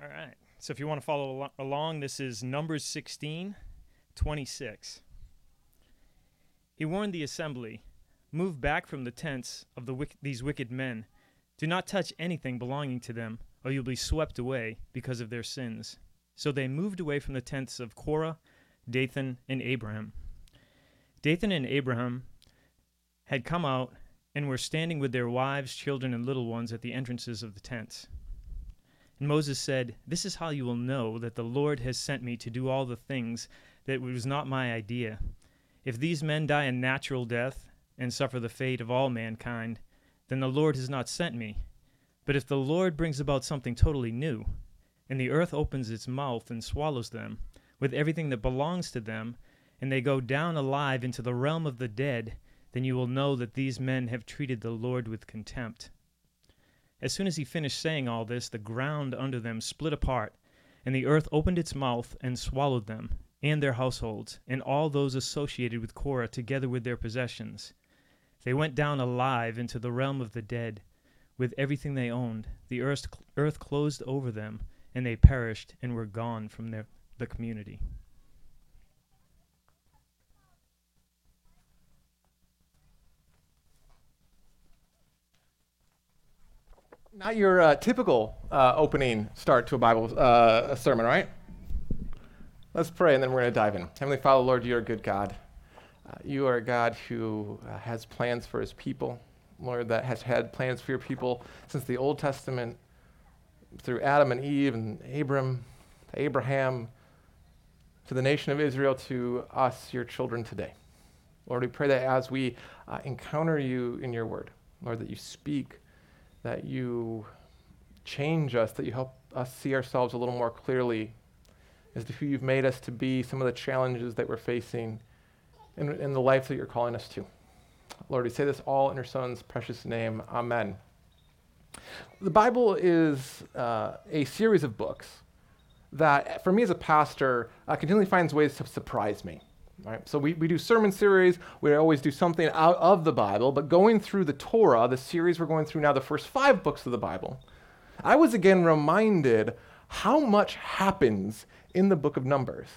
All right. So if you want to follow al- along, this is Numbers 16, 26. He warned the assembly Move back from the tents of the wick- these wicked men. Do not touch anything belonging to them, or you'll be swept away because of their sins. So they moved away from the tents of Korah, Dathan, and Abiram. Dathan and Abiram had come out and were standing with their wives, children, and little ones at the entrances of the tents. And Moses said, This is how you will know that the Lord has sent me to do all the things that was not my idea. If these men die a natural death and suffer the fate of all mankind, then the Lord has not sent me. But if the Lord brings about something totally new, and the earth opens its mouth and swallows them, with everything that belongs to them, and they go down alive into the realm of the dead, then you will know that these men have treated the Lord with contempt. As soon as he finished saying all this, the ground under them split apart, and the earth opened its mouth and swallowed them, and their households, and all those associated with Korah, together with their possessions. They went down alive into the realm of the dead, with everything they owned. The earth, earth closed over them, and they perished and were gone from their, the community. Not your uh, typical uh, opening start to a Bible uh, a sermon, right? Let's pray and then we're going to dive in. Heavenly Father, Lord, you're a good God. Uh, you are a God who uh, has plans for his people. Lord, that has had plans for your people since the Old Testament, through Adam and Eve and Abram, to Abraham, to the nation of Israel, to us, your children today. Lord, we pray that as we uh, encounter you in your word, Lord, that you speak that you change us, that you help us see ourselves a little more clearly as to who you've made us to be, some of the challenges that we're facing in, in the life that you're calling us to. Lord, we say this all in your Son's precious name. Amen. The Bible is uh, a series of books that, for me as a pastor, uh, continually finds ways to surprise me. Right? So we, we do sermon series, we always do something out of the Bible, but going through the Torah, the series we're going through now, the first five books of the Bible, I was again reminded how much happens in the book of Numbers.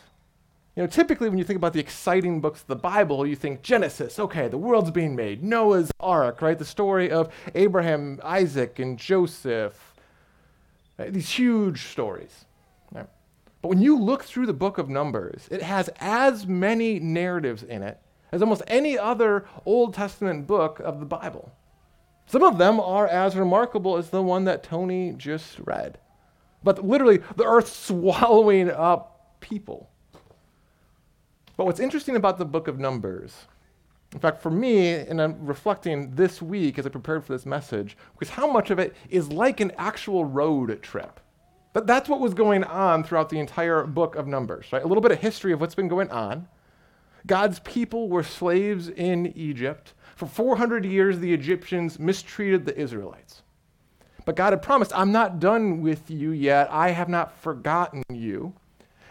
You know, typically when you think about the exciting books of the Bible, you think Genesis, okay, the world's being made, Noah's Ark, right? The story of Abraham, Isaac, and Joseph. Right? These huge stories. Right? But when you look through the book of Numbers, it has as many narratives in it as almost any other Old Testament book of the Bible. Some of them are as remarkable as the one that Tony just read. But literally, the earth swallowing up people. But what's interesting about the book of Numbers, in fact, for me, and I'm reflecting this week as I prepared for this message, was how much of it is like an actual road trip. But that's what was going on throughout the entire book of Numbers, right? A little bit of history of what's been going on. God's people were slaves in Egypt. For 400 years, the Egyptians mistreated the Israelites. But God had promised, I'm not done with you yet. I have not forgotten you.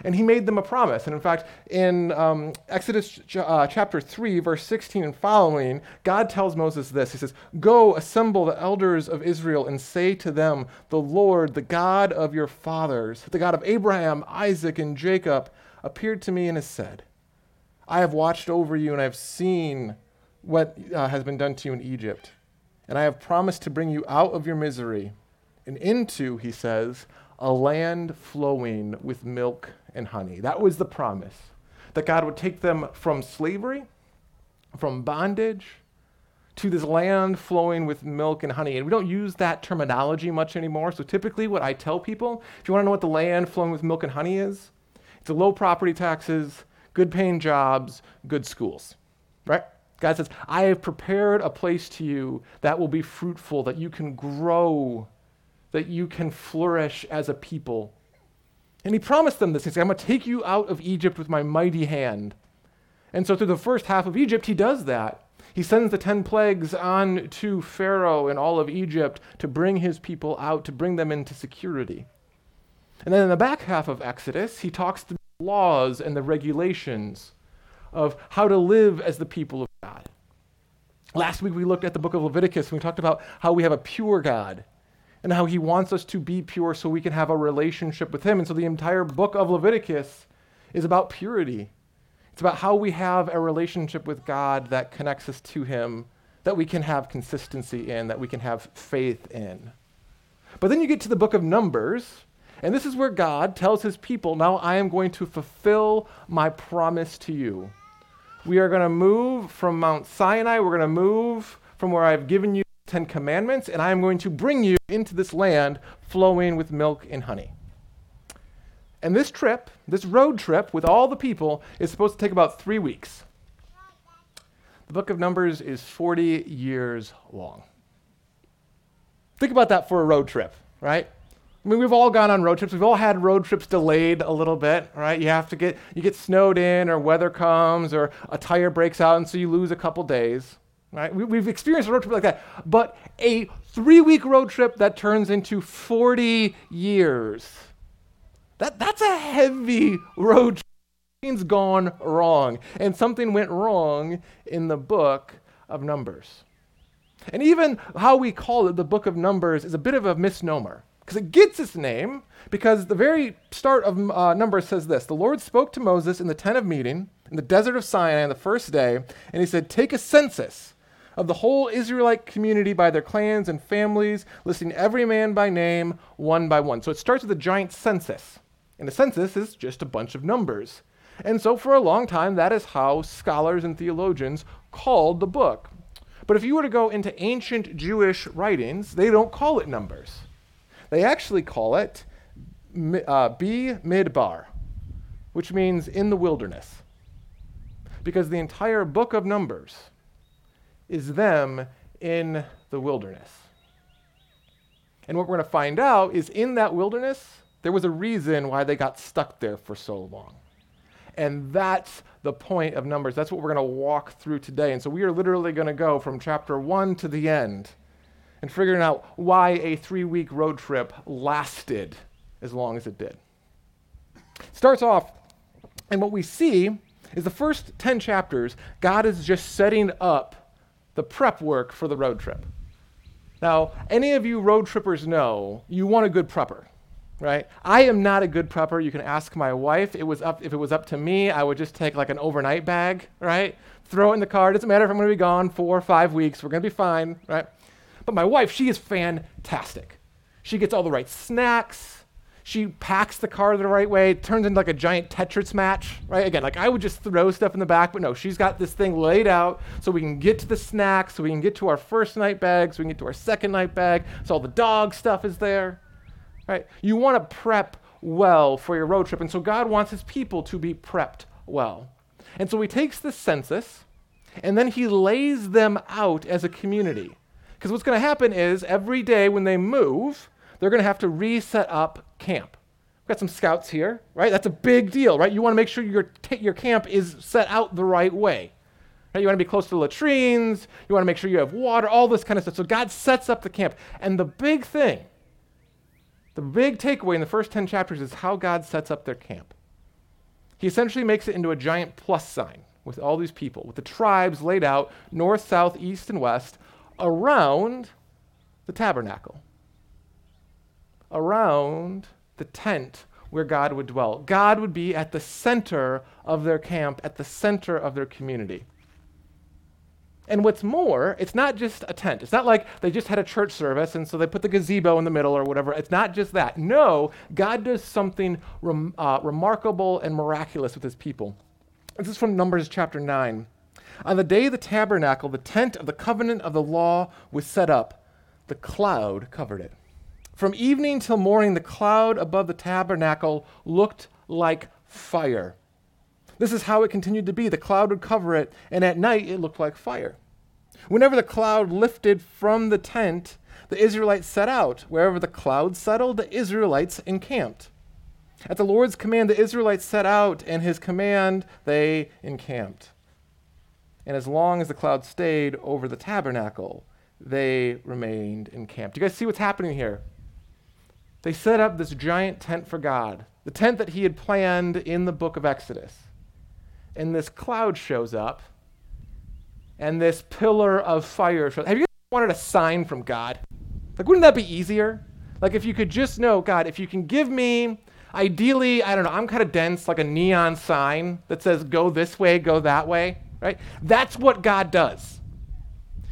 And he made them a promise. And in fact, in um, Exodus uh, chapter 3, verse 16 and following, God tells Moses this He says, Go assemble the elders of Israel and say to them, The Lord, the God of your fathers, the God of Abraham, Isaac, and Jacob, appeared to me and has said, I have watched over you and I have seen what uh, has been done to you in Egypt. And I have promised to bring you out of your misery and into, he says, a land flowing with milk and honey. That was the promise that God would take them from slavery, from bondage, to this land flowing with milk and honey. And we don't use that terminology much anymore. So typically, what I tell people, if you want to know what the land flowing with milk and honey is, it's low property taxes, good paying jobs, good schools, right? God says, I have prepared a place to you that will be fruitful, that you can grow, that you can flourish as a people. And he promised them this. He said, I'm going to take you out of Egypt with my mighty hand. And so, through the first half of Egypt, he does that. He sends the 10 plagues on to Pharaoh and all of Egypt to bring his people out, to bring them into security. And then in the back half of Exodus, he talks the laws and the regulations of how to live as the people of God. Last week we looked at the book of Leviticus and we talked about how we have a pure God and how he wants us to be pure so we can have a relationship with him. And so the entire book of Leviticus is about purity. It's about how we have a relationship with God that connects us to him, that we can have consistency in, that we can have faith in. But then you get to the book of Numbers, and this is where God tells his people, Now I am going to fulfill my promise to you. We are going to move from Mount Sinai, we're going to move from where I've given you Ten Commandments, and I am going to bring you into this land flowing with milk and honey. And this trip, this road trip with all the people, is supposed to take about three weeks. The book of Numbers is 40 years long. Think about that for a road trip, right? I mean, we've all gone on road trips. We've all had road trips delayed a little bit, right? You have to get you get snowed in, or weather comes, or a tire breaks out, and so you lose a couple days. Right? We, have experienced a road trip like that. But a three week road trip that turns into 40 years. That, that's a heavy road trip. Something's gone wrong. And something went wrong in the book of Numbers. And even how we call it the book of Numbers is a bit of a misnomer. Because it gets its name because the very start of uh, Numbers says this The Lord spoke to Moses in the tent of meeting in the desert of Sinai on the first day, and he said, Take a census of the whole Israelite community by their clans and families, listing every man by name, one by one. So it starts with a giant census. And a census is just a bunch of numbers. And so for a long time, that is how scholars and theologians called the book. But if you were to go into ancient Jewish writings, they don't call it numbers. They actually call it uh, B Midbar, which means in the wilderness. Because the entire book of Numbers is them in the wilderness. And what we're going to find out is in that wilderness, there was a reason why they got stuck there for so long. And that's the point of Numbers. That's what we're going to walk through today. And so we are literally going to go from chapter 1 to the end and figuring out why a three week road trip lasted as long as it did. Starts off, and what we see is the first 10 chapters, God is just setting up the prep work for the road trip. Now, any of you road trippers know you want a good prepper, right? I am not a good prepper. You can ask my wife. It was up if it was up to me, I would just take like an overnight bag, right? Throw it in the car. Doesn't matter if I'm going to be gone four or five weeks. We're going to be fine, right? But my wife, she is fantastic. She gets all the right snacks she packs the car the right way, turns into like a giant Tetris match, right? Again, like I would just throw stuff in the back, but no, she's got this thing laid out so we can get to the snacks, so we can get to our first night bag, so we can get to our second night bag, so all the dog stuff is there, right? You want to prep well for your road trip, and so God wants his people to be prepped well. And so he takes the census, and then he lays them out as a community. Because what's going to happen is every day when they move, they're going to have to reset up camp. We've got some scouts here, right? That's a big deal, right? You want to make sure your, t- your camp is set out the right way. Right? You want to be close to latrines. You want to make sure you have water, all this kind of stuff. So God sets up the camp. And the big thing, the big takeaway in the first 10 chapters is how God sets up their camp. He essentially makes it into a giant plus sign with all these people, with the tribes laid out north, south, east, and west around the tabernacle around the tent where God would dwell. God would be at the center of their camp, at the center of their community. And what's more, it's not just a tent. It's not like they just had a church service and so they put the gazebo in the middle or whatever. It's not just that. No, God does something rem- uh, remarkable and miraculous with his people. This is from Numbers chapter 9. On the day the tabernacle, the tent of the covenant of the law was set up, the cloud covered it. From evening till morning, the cloud above the tabernacle looked like fire. This is how it continued to be. The cloud would cover it, and at night it looked like fire. Whenever the cloud lifted from the tent, the Israelites set out. Wherever the cloud settled, the Israelites encamped. At the Lord's command, the Israelites set out, and his command, they encamped. And as long as the cloud stayed over the tabernacle, they remained encamped. You guys see what's happening here? They set up this giant tent for God, the tent that he had planned in the book of Exodus. And this cloud shows up, and this pillar of fire shows up. Have you ever wanted a sign from God? Like, wouldn't that be easier? Like if you could just know, God, if you can give me, ideally, I don't know, I'm kind of dense, like a neon sign that says go this way, go that way, right? That's what God does.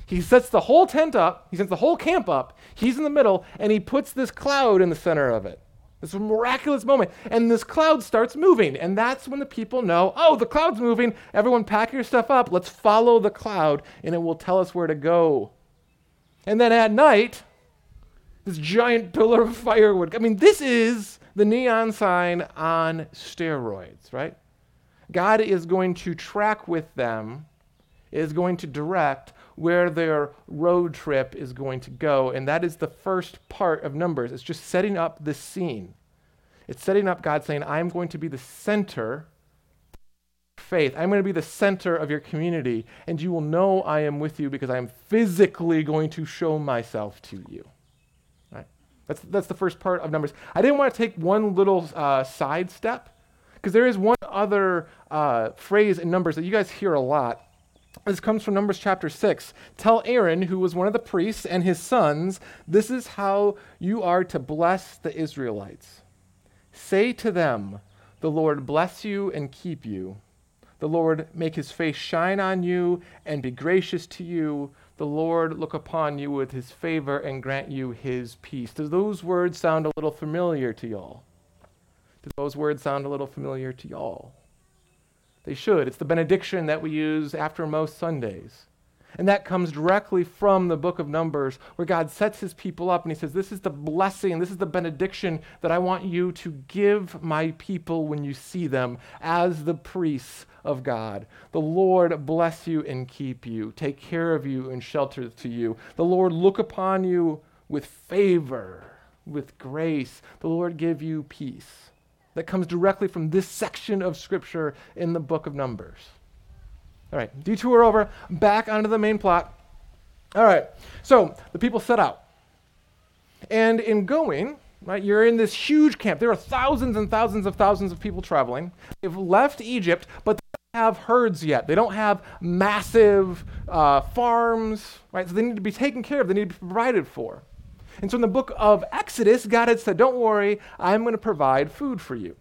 He sets the whole tent up, he sets the whole camp up, he's in the middle, and he puts this cloud in the center of it. This miraculous moment. And this cloud starts moving. And that's when the people know, oh, the cloud's moving. Everyone pack your stuff up. Let's follow the cloud, and it will tell us where to go. And then at night, this giant pillar of firewood. I mean, this is the neon sign on steroids, right? God is going to track with them, is going to direct where their road trip is going to go. And that is the first part of Numbers. It's just setting up the scene. It's setting up God saying, I'm going to be the center faith. I'm going to be the center of your community, and you will know I am with you because I am physically going to show myself to you. That's, that's the first part of Numbers. I didn't want to take one little uh, side step because there is one other uh, phrase in Numbers that you guys hear a lot. This comes from Numbers chapter 6. Tell Aaron, who was one of the priests, and his sons, this is how you are to bless the Israelites. Say to them, The Lord bless you and keep you. The Lord make his face shine on you and be gracious to you. The Lord look upon you with his favor and grant you his peace. Do those words sound a little familiar to y'all? Do those words sound a little familiar to y'all? They should. It's the benediction that we use after most Sundays. And that comes directly from the book of Numbers, where God sets his people up and he says, This is the blessing, this is the benediction that I want you to give my people when you see them as the priests of God. The Lord bless you and keep you, take care of you and shelter to you. The Lord look upon you with favor, with grace. The Lord give you peace that comes directly from this section of Scripture in the book of Numbers. All right, detour over, back onto the main plot. All right, so the people set out. And in going, right, you're in this huge camp. There are thousands and thousands of thousands of people traveling. They've left Egypt, but they don't have herds yet. They don't have massive uh, farms, right? So they need to be taken care of, they need to be provided for. And so in the book of Exodus, God had said, Don't worry, I'm going to provide food for you.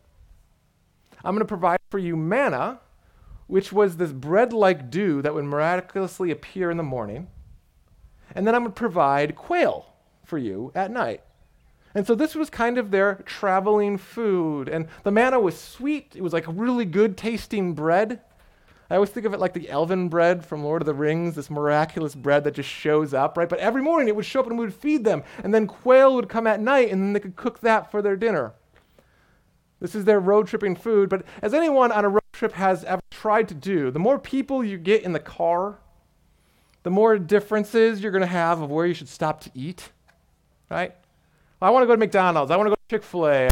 I'm going to provide for you manna, which was this bread like dew that would miraculously appear in the morning. And then I'm going to provide quail for you at night. And so this was kind of their traveling food. And the manna was sweet, it was like really good tasting bread. I always think of it like the elven bread from Lord of the Rings, this miraculous bread that just shows up, right? But every morning it would show up and we would feed them. And then quail would come at night and then they could cook that for their dinner. This is their road tripping food. But as anyone on a road trip has ever tried to do, the more people you get in the car, the more differences you're going to have of where you should stop to eat, right? I want to go to McDonald's. I want to go to Chick fil A.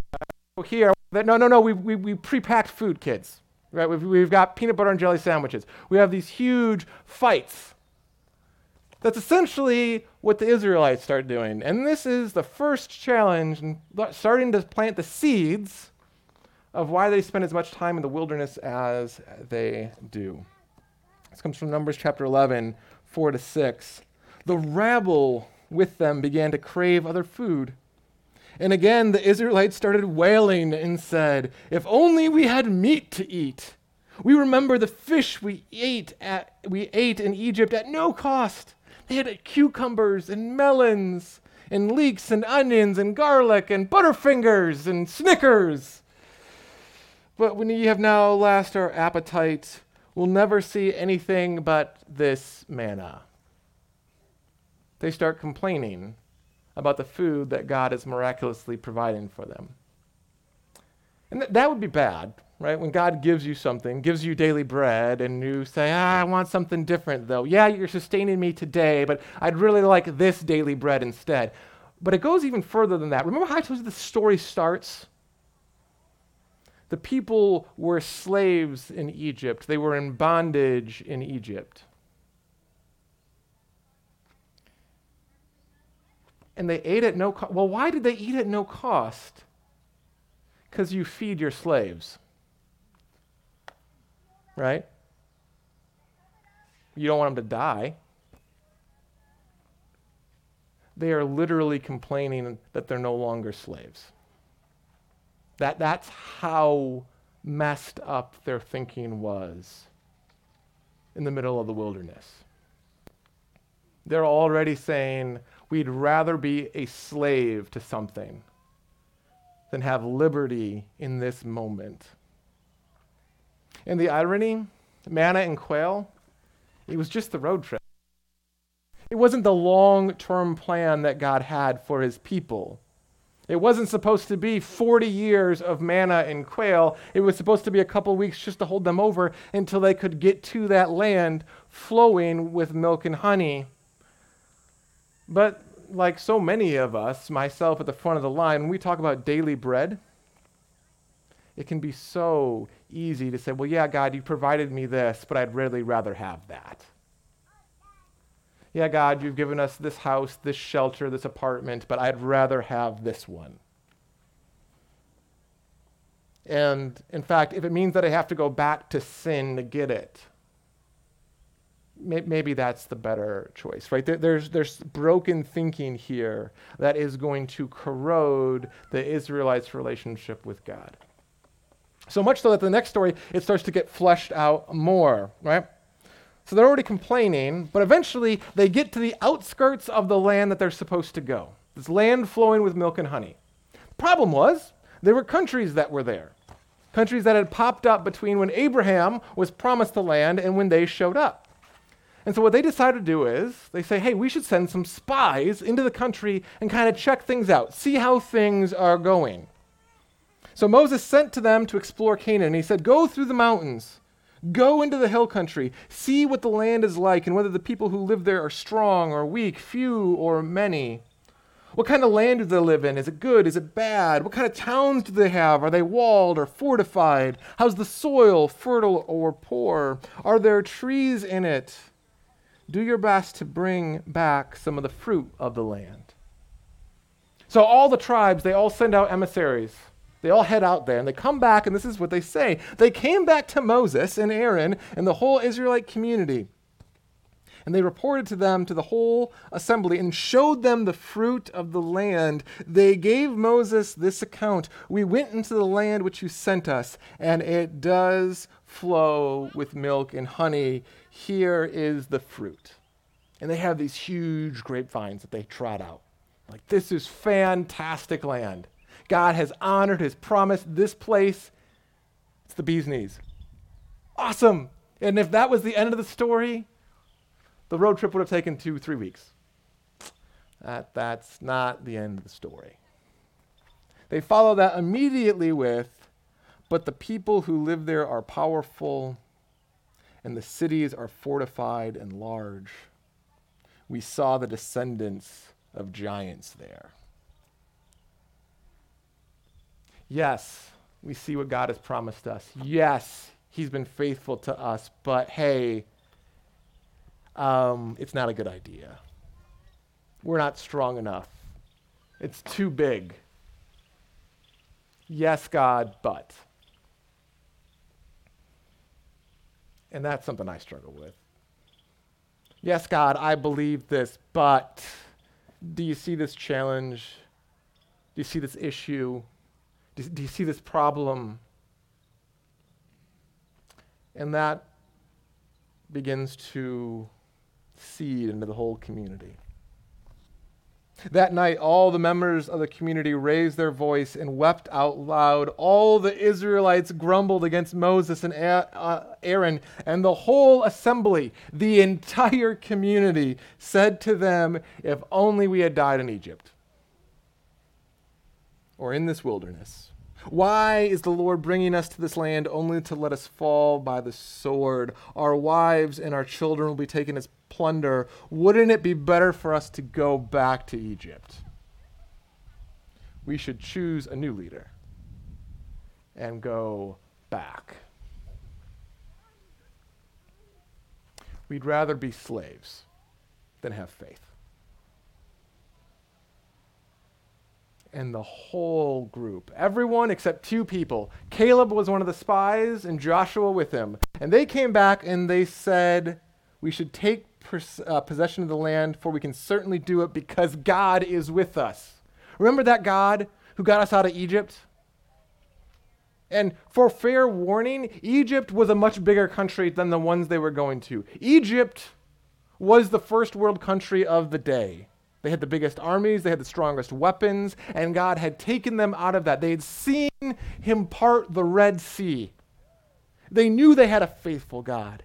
Here. No, no, no. We, we, we pre packed food, kids. Right? We've, we've got peanut butter and jelly sandwiches. We have these huge fights. That's essentially what the Israelites start doing. And this is the first challenge in starting to plant the seeds of why they spend as much time in the wilderness as they do. This comes from Numbers chapter 11, 4 to 6. The rabble with them began to crave other food. And again, the Israelites started wailing and said, If only we had meat to eat. We remember the fish we ate, at, we ate in Egypt at no cost. They had cucumbers and melons and leeks and onions and garlic and butterfingers and Snickers. But when you have now lost our appetite, we'll never see anything but this manna. They start complaining about the food that God is miraculously providing for them. And th- that would be bad, right? When God gives you something, gives you daily bread, and you say, ah, I want something different, though. Yeah, you're sustaining me today, but I'd really like this daily bread instead. But it goes even further than that. Remember how I told you the story starts? The people were slaves in Egypt, they were in bondage in Egypt. And they ate at no cost. Well, why did they eat at no cost? Because you feed your slaves. Right? You don't want them to die. they are literally complaining that they're no longer slaves. That, that's how messed up their thinking was in the middle of the wilderness. They're already saying, we'd rather be a slave to something than have liberty in this moment. And the irony, manna and quail, it was just the road trip. It wasn't the long term plan that God had for his people. It wasn't supposed to be 40 years of manna and quail. It was supposed to be a couple weeks just to hold them over until they could get to that land flowing with milk and honey. But like so many of us, myself at the front of the line, when we talk about daily bread, it can be so easy to say, well, yeah, God, you provided me this, but I'd really rather have that yeah, God, you've given us this house, this shelter, this apartment, but I'd rather have this one. And in fact, if it means that I have to go back to sin to get it, maybe that's the better choice, right? There's, there's broken thinking here that is going to corrode the Israelites' relationship with God. So much so that the next story, it starts to get fleshed out more, right? So they're already complaining, but eventually they get to the outskirts of the land that they're supposed to go. This land flowing with milk and honey. The problem was, there were countries that were there. Countries that had popped up between when Abraham was promised the land and when they showed up. And so what they decided to do is they say, hey, we should send some spies into the country and kind of check things out, see how things are going. So Moses sent to them to explore Canaan. He said, go through the mountains Go into the hill country, see what the land is like, and whether the people who live there are strong or weak, few or many. What kind of land do they live in? Is it good? Is it bad? What kind of towns do they have? Are they walled or fortified? How's the soil, fertile or poor? Are there trees in it? Do your best to bring back some of the fruit of the land. So all the tribes, they all send out emissaries. They all head out there and they come back, and this is what they say. They came back to Moses and Aaron and the whole Israelite community. And they reported to them, to the whole assembly, and showed them the fruit of the land. They gave Moses this account We went into the land which you sent us, and it does flow with milk and honey. Here is the fruit. And they have these huge grapevines that they trot out. Like, this is fantastic land. God has honored his promise. This place, it's the bee's knees. Awesome. And if that was the end of the story, the road trip would have taken two, three weeks. That, that's not the end of the story. They follow that immediately with, but the people who live there are powerful, and the cities are fortified and large. We saw the descendants of giants there. Yes, we see what God has promised us. Yes, He's been faithful to us, but hey, um, it's not a good idea. We're not strong enough. It's too big. Yes, God, but. And that's something I struggle with. Yes, God, I believe this, but do you see this challenge? Do you see this issue? Do, do you see this problem? And that begins to seed into the whole community. That night, all the members of the community raised their voice and wept out loud. All the Israelites grumbled against Moses and uh, Aaron, and the whole assembly, the entire community, said to them, If only we had died in Egypt or in this wilderness. Why is the Lord bringing us to this land only to let us fall by the sword? Our wives and our children will be taken as plunder. Wouldn't it be better for us to go back to Egypt? We should choose a new leader and go back. We'd rather be slaves than have faith. And the whole group, everyone except two people. Caleb was one of the spies, and Joshua with him. And they came back and they said, We should take pers- uh, possession of the land, for we can certainly do it because God is with us. Remember that God who got us out of Egypt? And for fair warning, Egypt was a much bigger country than the ones they were going to. Egypt was the first world country of the day. They had the biggest armies, they had the strongest weapons, and God had taken them out of that. They had seen Him part the Red Sea. They knew they had a faithful God.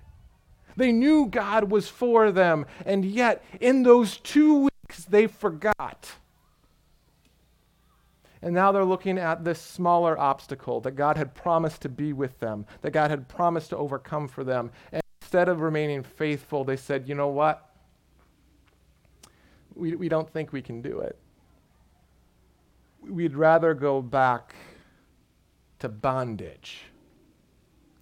They knew God was for them, and yet in those two weeks they forgot. And now they're looking at this smaller obstacle that God had promised to be with them, that God had promised to overcome for them. And instead of remaining faithful, they said, you know what? We, we don't think we can do it. We'd rather go back to bondage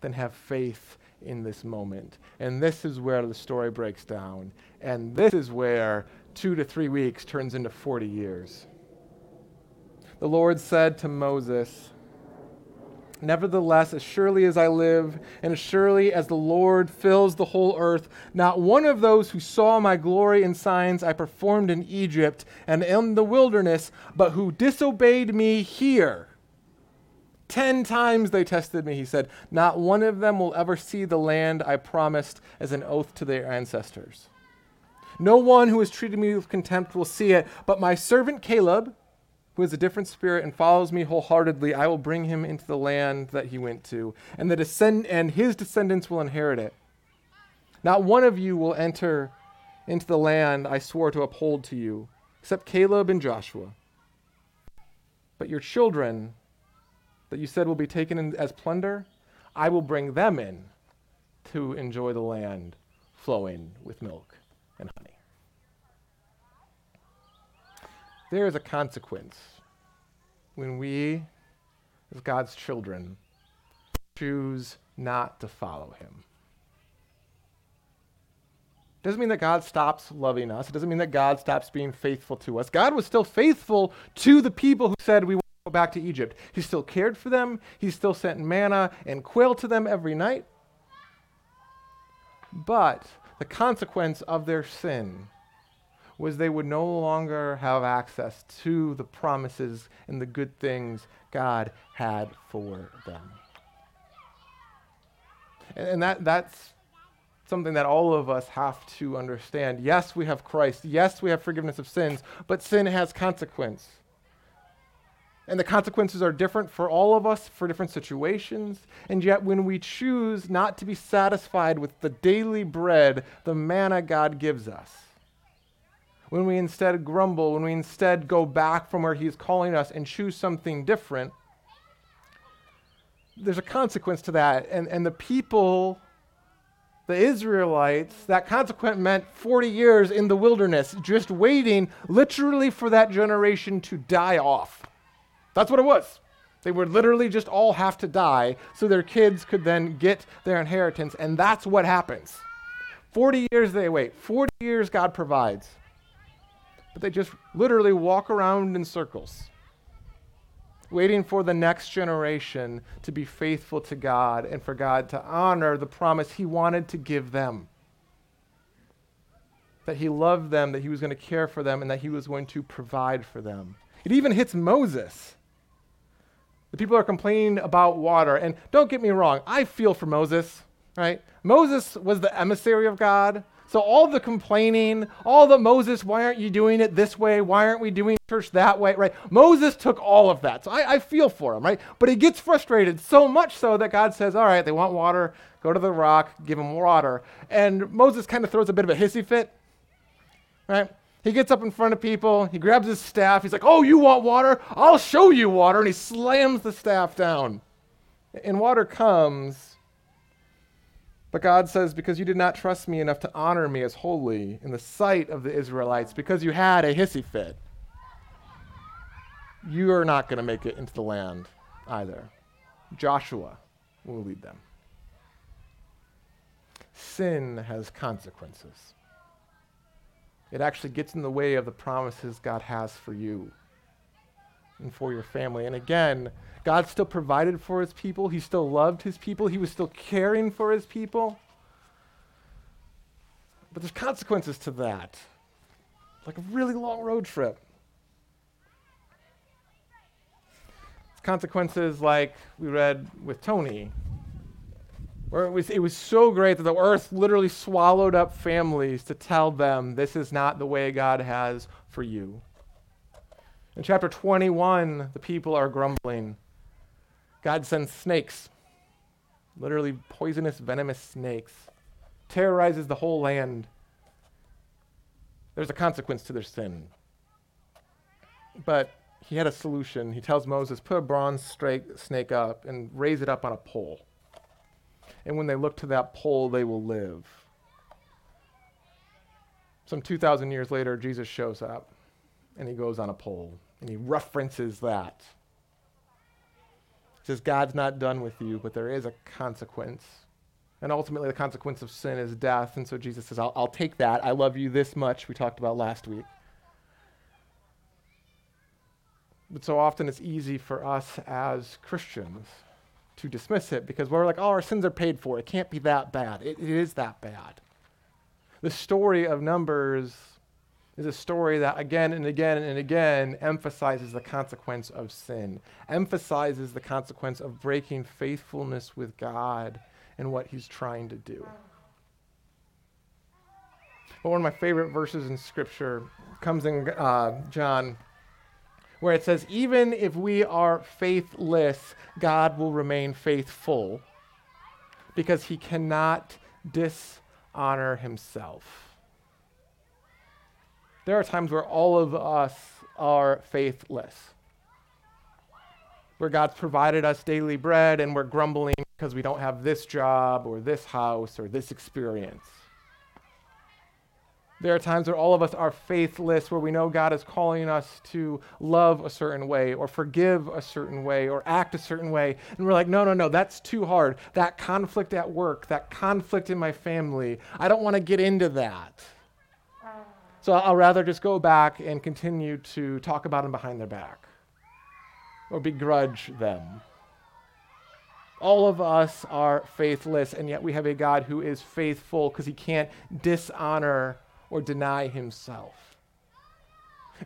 than have faith in this moment. And this is where the story breaks down. And this is where two to three weeks turns into 40 years. The Lord said to Moses, Nevertheless, as surely as I live, and as surely as the Lord fills the whole earth, not one of those who saw my glory and signs I performed in Egypt and in the wilderness, but who disobeyed me here. Ten times they tested me, he said. Not one of them will ever see the land I promised as an oath to their ancestors. No one who has treated me with contempt will see it, but my servant Caleb, who has a different spirit and follows me wholeheartedly, I will bring him into the land that he went to, and the descend and his descendants will inherit it. Not one of you will enter into the land I swore to uphold to you, except Caleb and Joshua. But your children that you said will be taken in as plunder, I will bring them in to enjoy the land flowing with milk and honey. There is a consequence when we, as God's children, choose not to follow Him. Doesn't mean that God stops loving us. It doesn't mean that God stops being faithful to us. God was still faithful to the people who said we want to go back to Egypt. He still cared for them. He still sent manna and quail to them every night. But the consequence of their sin was they would no longer have access to the promises and the good things God had for them. And, and that, that's something that all of us have to understand. Yes, we have Christ. Yes, we have forgiveness of sins, but sin has consequence. And the consequences are different for all of us, for different situations. And yet, when we choose not to be satisfied with the daily bread, the manna God gives us, when we instead grumble, when we instead go back from where He's calling us and choose something different, there's a consequence to that. And, and the people, the Israelites, that consequence meant 40 years in the wilderness, just waiting literally for that generation to die off. That's what it was. They would literally just all have to die so their kids could then get their inheritance. And that's what happens. 40 years they wait. 40 years God provides but they just literally walk around in circles, waiting for the next generation to be faithful to God and for God to honor the promise He wanted to give them. That He loved them, that He was going to care for them, and that He was going to provide for them. It even hits Moses. The people are complaining about water. And don't get me wrong, I feel for Moses, right? Moses was the emissary of God. So all the complaining, all the Moses, why aren't you doing it this way? Why aren't we doing church that way? Right? Moses took all of that. So I, I feel for him, right? But he gets frustrated so much so that God says, all right, they want water, go to the rock, give them water. And Moses kind of throws a bit of a hissy fit, right? He gets up in front of people, he grabs his staff, he's like, oh, you want water? I'll show you water. And he slams the staff down. And water comes but God says, Because you did not trust me enough to honor me as holy in the sight of the Israelites, because you had a hissy fit, you are not going to make it into the land either. Joshua will lead them. Sin has consequences. It actually gets in the way of the promises God has for you and for your family. And again, God still provided for his people, he still loved his people, he was still caring for his people. But there's consequences to that, like a really long road trip. It's consequences like we read with Tony, where it was, it was so great that the earth literally swallowed up families to tell them this is not the way God has for you. In chapter 21, the people are grumbling. God sends snakes, literally poisonous, venomous snakes, terrorizes the whole land. There's a consequence to their sin. But he had a solution. He tells Moses, put a bronze snake up and raise it up on a pole. And when they look to that pole, they will live. Some 2,000 years later, Jesus shows up and he goes on a pole and he references that. He says, God's not done with you, but there is a consequence. And ultimately, the consequence of sin is death. And so Jesus says, I'll, I'll take that. I love you this much, we talked about last week. But so often it's easy for us as Christians to dismiss it because we're like, oh, our sins are paid for. It can't be that bad. it, it is that bad. The story of Numbers is a story that again and again and again emphasizes the consequence of sin, emphasizes the consequence of breaking faithfulness with God and what He's trying to do. But one of my favorite verses in Scripture comes in uh, John where it says, Even if we are faithless, God will remain faithful because he cannot dishonor himself. There are times where all of us are faithless, where God's provided us daily bread and we're grumbling because we don't have this job or this house or this experience. There are times where all of us are faithless, where we know God is calling us to love a certain way, or forgive a certain way, or act a certain way. And we're like, no, no, no, that's too hard. That conflict at work, that conflict in my family, I don't want to get into that. So I'll rather just go back and continue to talk about them behind their back, or begrudge them. All of us are faithless, and yet we have a God who is faithful because he can't dishonor or deny himself.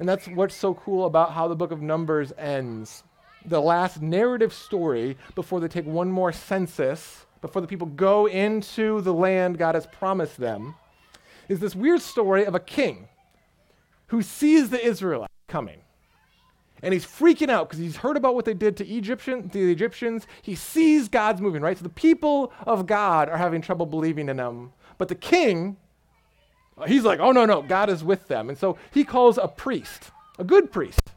And that's what's so cool about how the book of Numbers ends. The last narrative story before they take one more census, before the people go into the land God has promised them, is this weird story of a king who sees the Israelites coming. And he's freaking out because he's heard about what they did to Egyptian, to the Egyptians. He sees God's moving, right? So the people of God are having trouble believing in him. But the king He's like, oh, no, no, God is with them. And so he calls a priest, a good priest,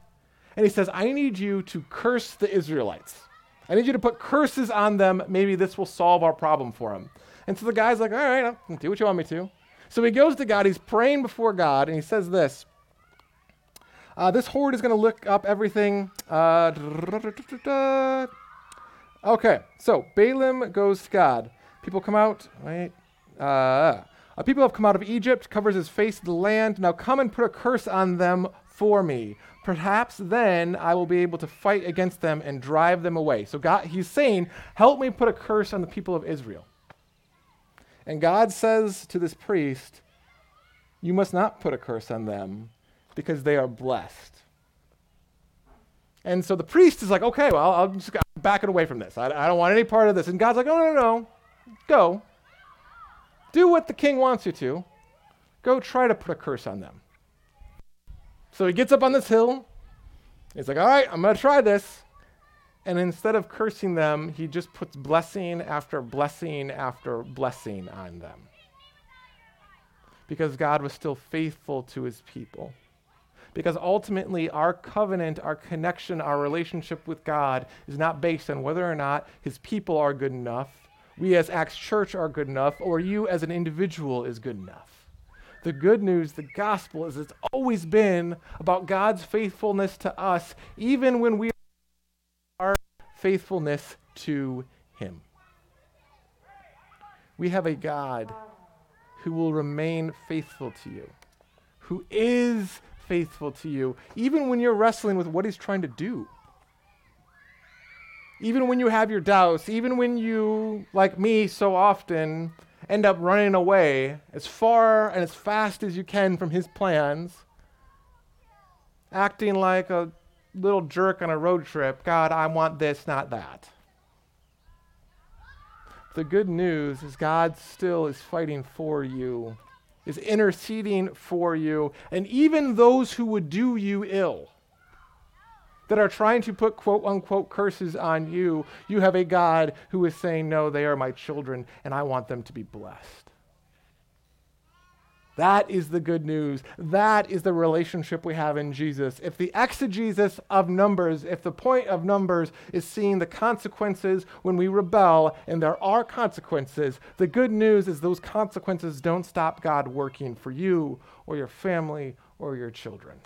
and he says, I need you to curse the Israelites. I need you to put curses on them. Maybe this will solve our problem for them. And so the guy's like, all right, I'll do what you want me to. So he goes to God, he's praying before God, and he says this. Uh, this horde is going to look up everything. Uh, okay, so Balaam goes to God. People come out. right? Uh, a people have come out of Egypt, covers his face the land. Now come and put a curse on them for me. Perhaps then I will be able to fight against them and drive them away. So God, he's saying, help me put a curse on the people of Israel. And God says to this priest, you must not put a curse on them because they are blessed. And so the priest is like, okay, well, I'll just back it away from this. I, I don't want any part of this. And God's like, no, no, no. Go. Do what the king wants you to. Go try to put a curse on them. So he gets up on this hill. He's like, all right, I'm going to try this. And instead of cursing them, he just puts blessing after blessing after blessing on them. Because God was still faithful to his people. Because ultimately, our covenant, our connection, our relationship with God is not based on whether or not his people are good enough we as Acts Church are good enough, or you as an individual is good enough. The good news, the gospel, is it's always been about God's faithfulness to us, even when we faithfulness to Him. We have a God who will remain faithful to you, who is faithful to you, even when you're wrestling with what He's trying to do even when you have your doubts, even when you, like me so often, end up running away as far and as fast as you can from his plans, acting like a little jerk on a road trip. God, I want this, not that. The good news is God still is fighting for you, is interceding for you, and even those who would do you ill that are trying to put quote unquote curses on you, you have a God who is saying, No, they are my children, and I want them to be blessed. That is the good news. That is the relationship we have in Jesus. If the exegesis of Numbers, if the point of Numbers is seeing the consequences when we rebel, and there are consequences, the good news is those consequences don't stop God working for you or your family or your children.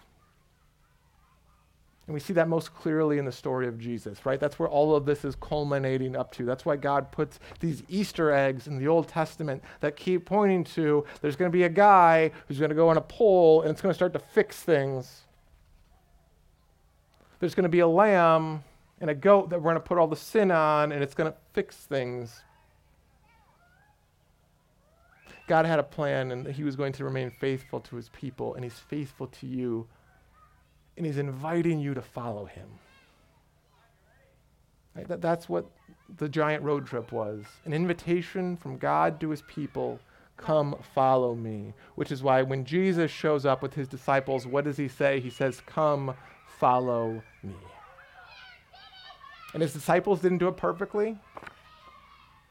And we see that most clearly in the story of Jesus, right? That's where all of this is culminating up to. That's why God puts these Easter eggs in the Old Testament that keep pointing to there's going to be a guy who's going to go on a pole and it's going to start to fix things. There's going to be a lamb and a goat that we're going to put all the sin on and it's going to fix things. God had a plan and he was going to remain faithful to his people, and he's faithful to you and he's inviting you to follow him. Right? That, that's what the giant road trip was an invitation from God to his people come follow me. Which is why when Jesus shows up with his disciples, what does he say? He says, Come follow me. And his disciples didn't do it perfectly.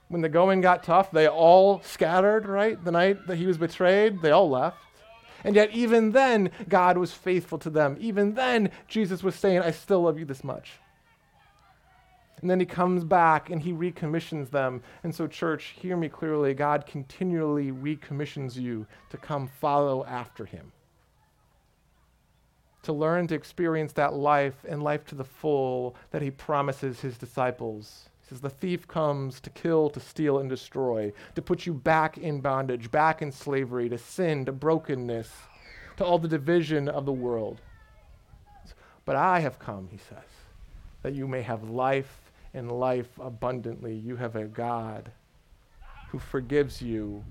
When the going got tough, they all scattered, right? The night that he was betrayed, they all left. And yet, even then, God was faithful to them. Even then, Jesus was saying, I still love you this much. And then he comes back and he recommissions them. And so, church, hear me clearly. God continually recommissions you to come follow after him, to learn to experience that life and life to the full that he promises his disciples. Says, The thief comes to kill, to steal, and destroy, to put you back in bondage, back in slavery, to sin, to brokenness, to all the division of the world. But I have come, he says, that you may have life and life abundantly. You have a God who forgives you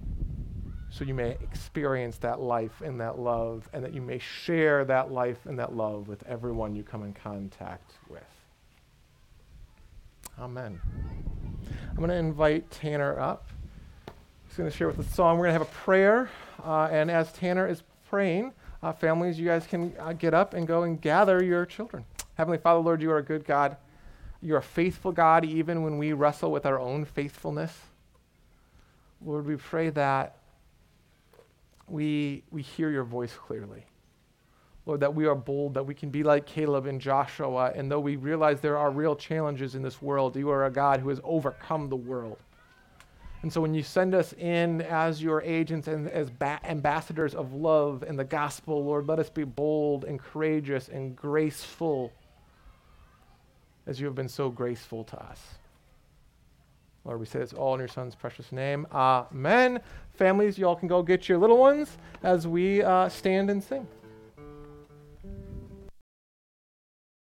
so you may experience that life and that love, and that you may share that life and that love with everyone you come in contact with. Amen. I'm going to invite Tanner up. He's going to share with us a song. We're going to have a prayer. Uh, and as Tanner is praying, uh, families, you guys can uh, get up and go and gather your children. Heavenly Father, Lord, you are a good God. You're a faithful God even when we wrestle with our own faithfulness. Lord, we pray that we, we hear your voice clearly. Lord, that we are bold, that we can be like Caleb and Joshua. And though we realize there are real challenges in this world, you are a God who has overcome the world. And so when you send us in as your agents and as ba- ambassadors of love and the gospel, Lord, let us be bold and courageous and graceful as you have been so graceful to us. Lord, we say this all in your son's precious name. Amen. Families, you all can go get your little ones as we uh, stand and sing.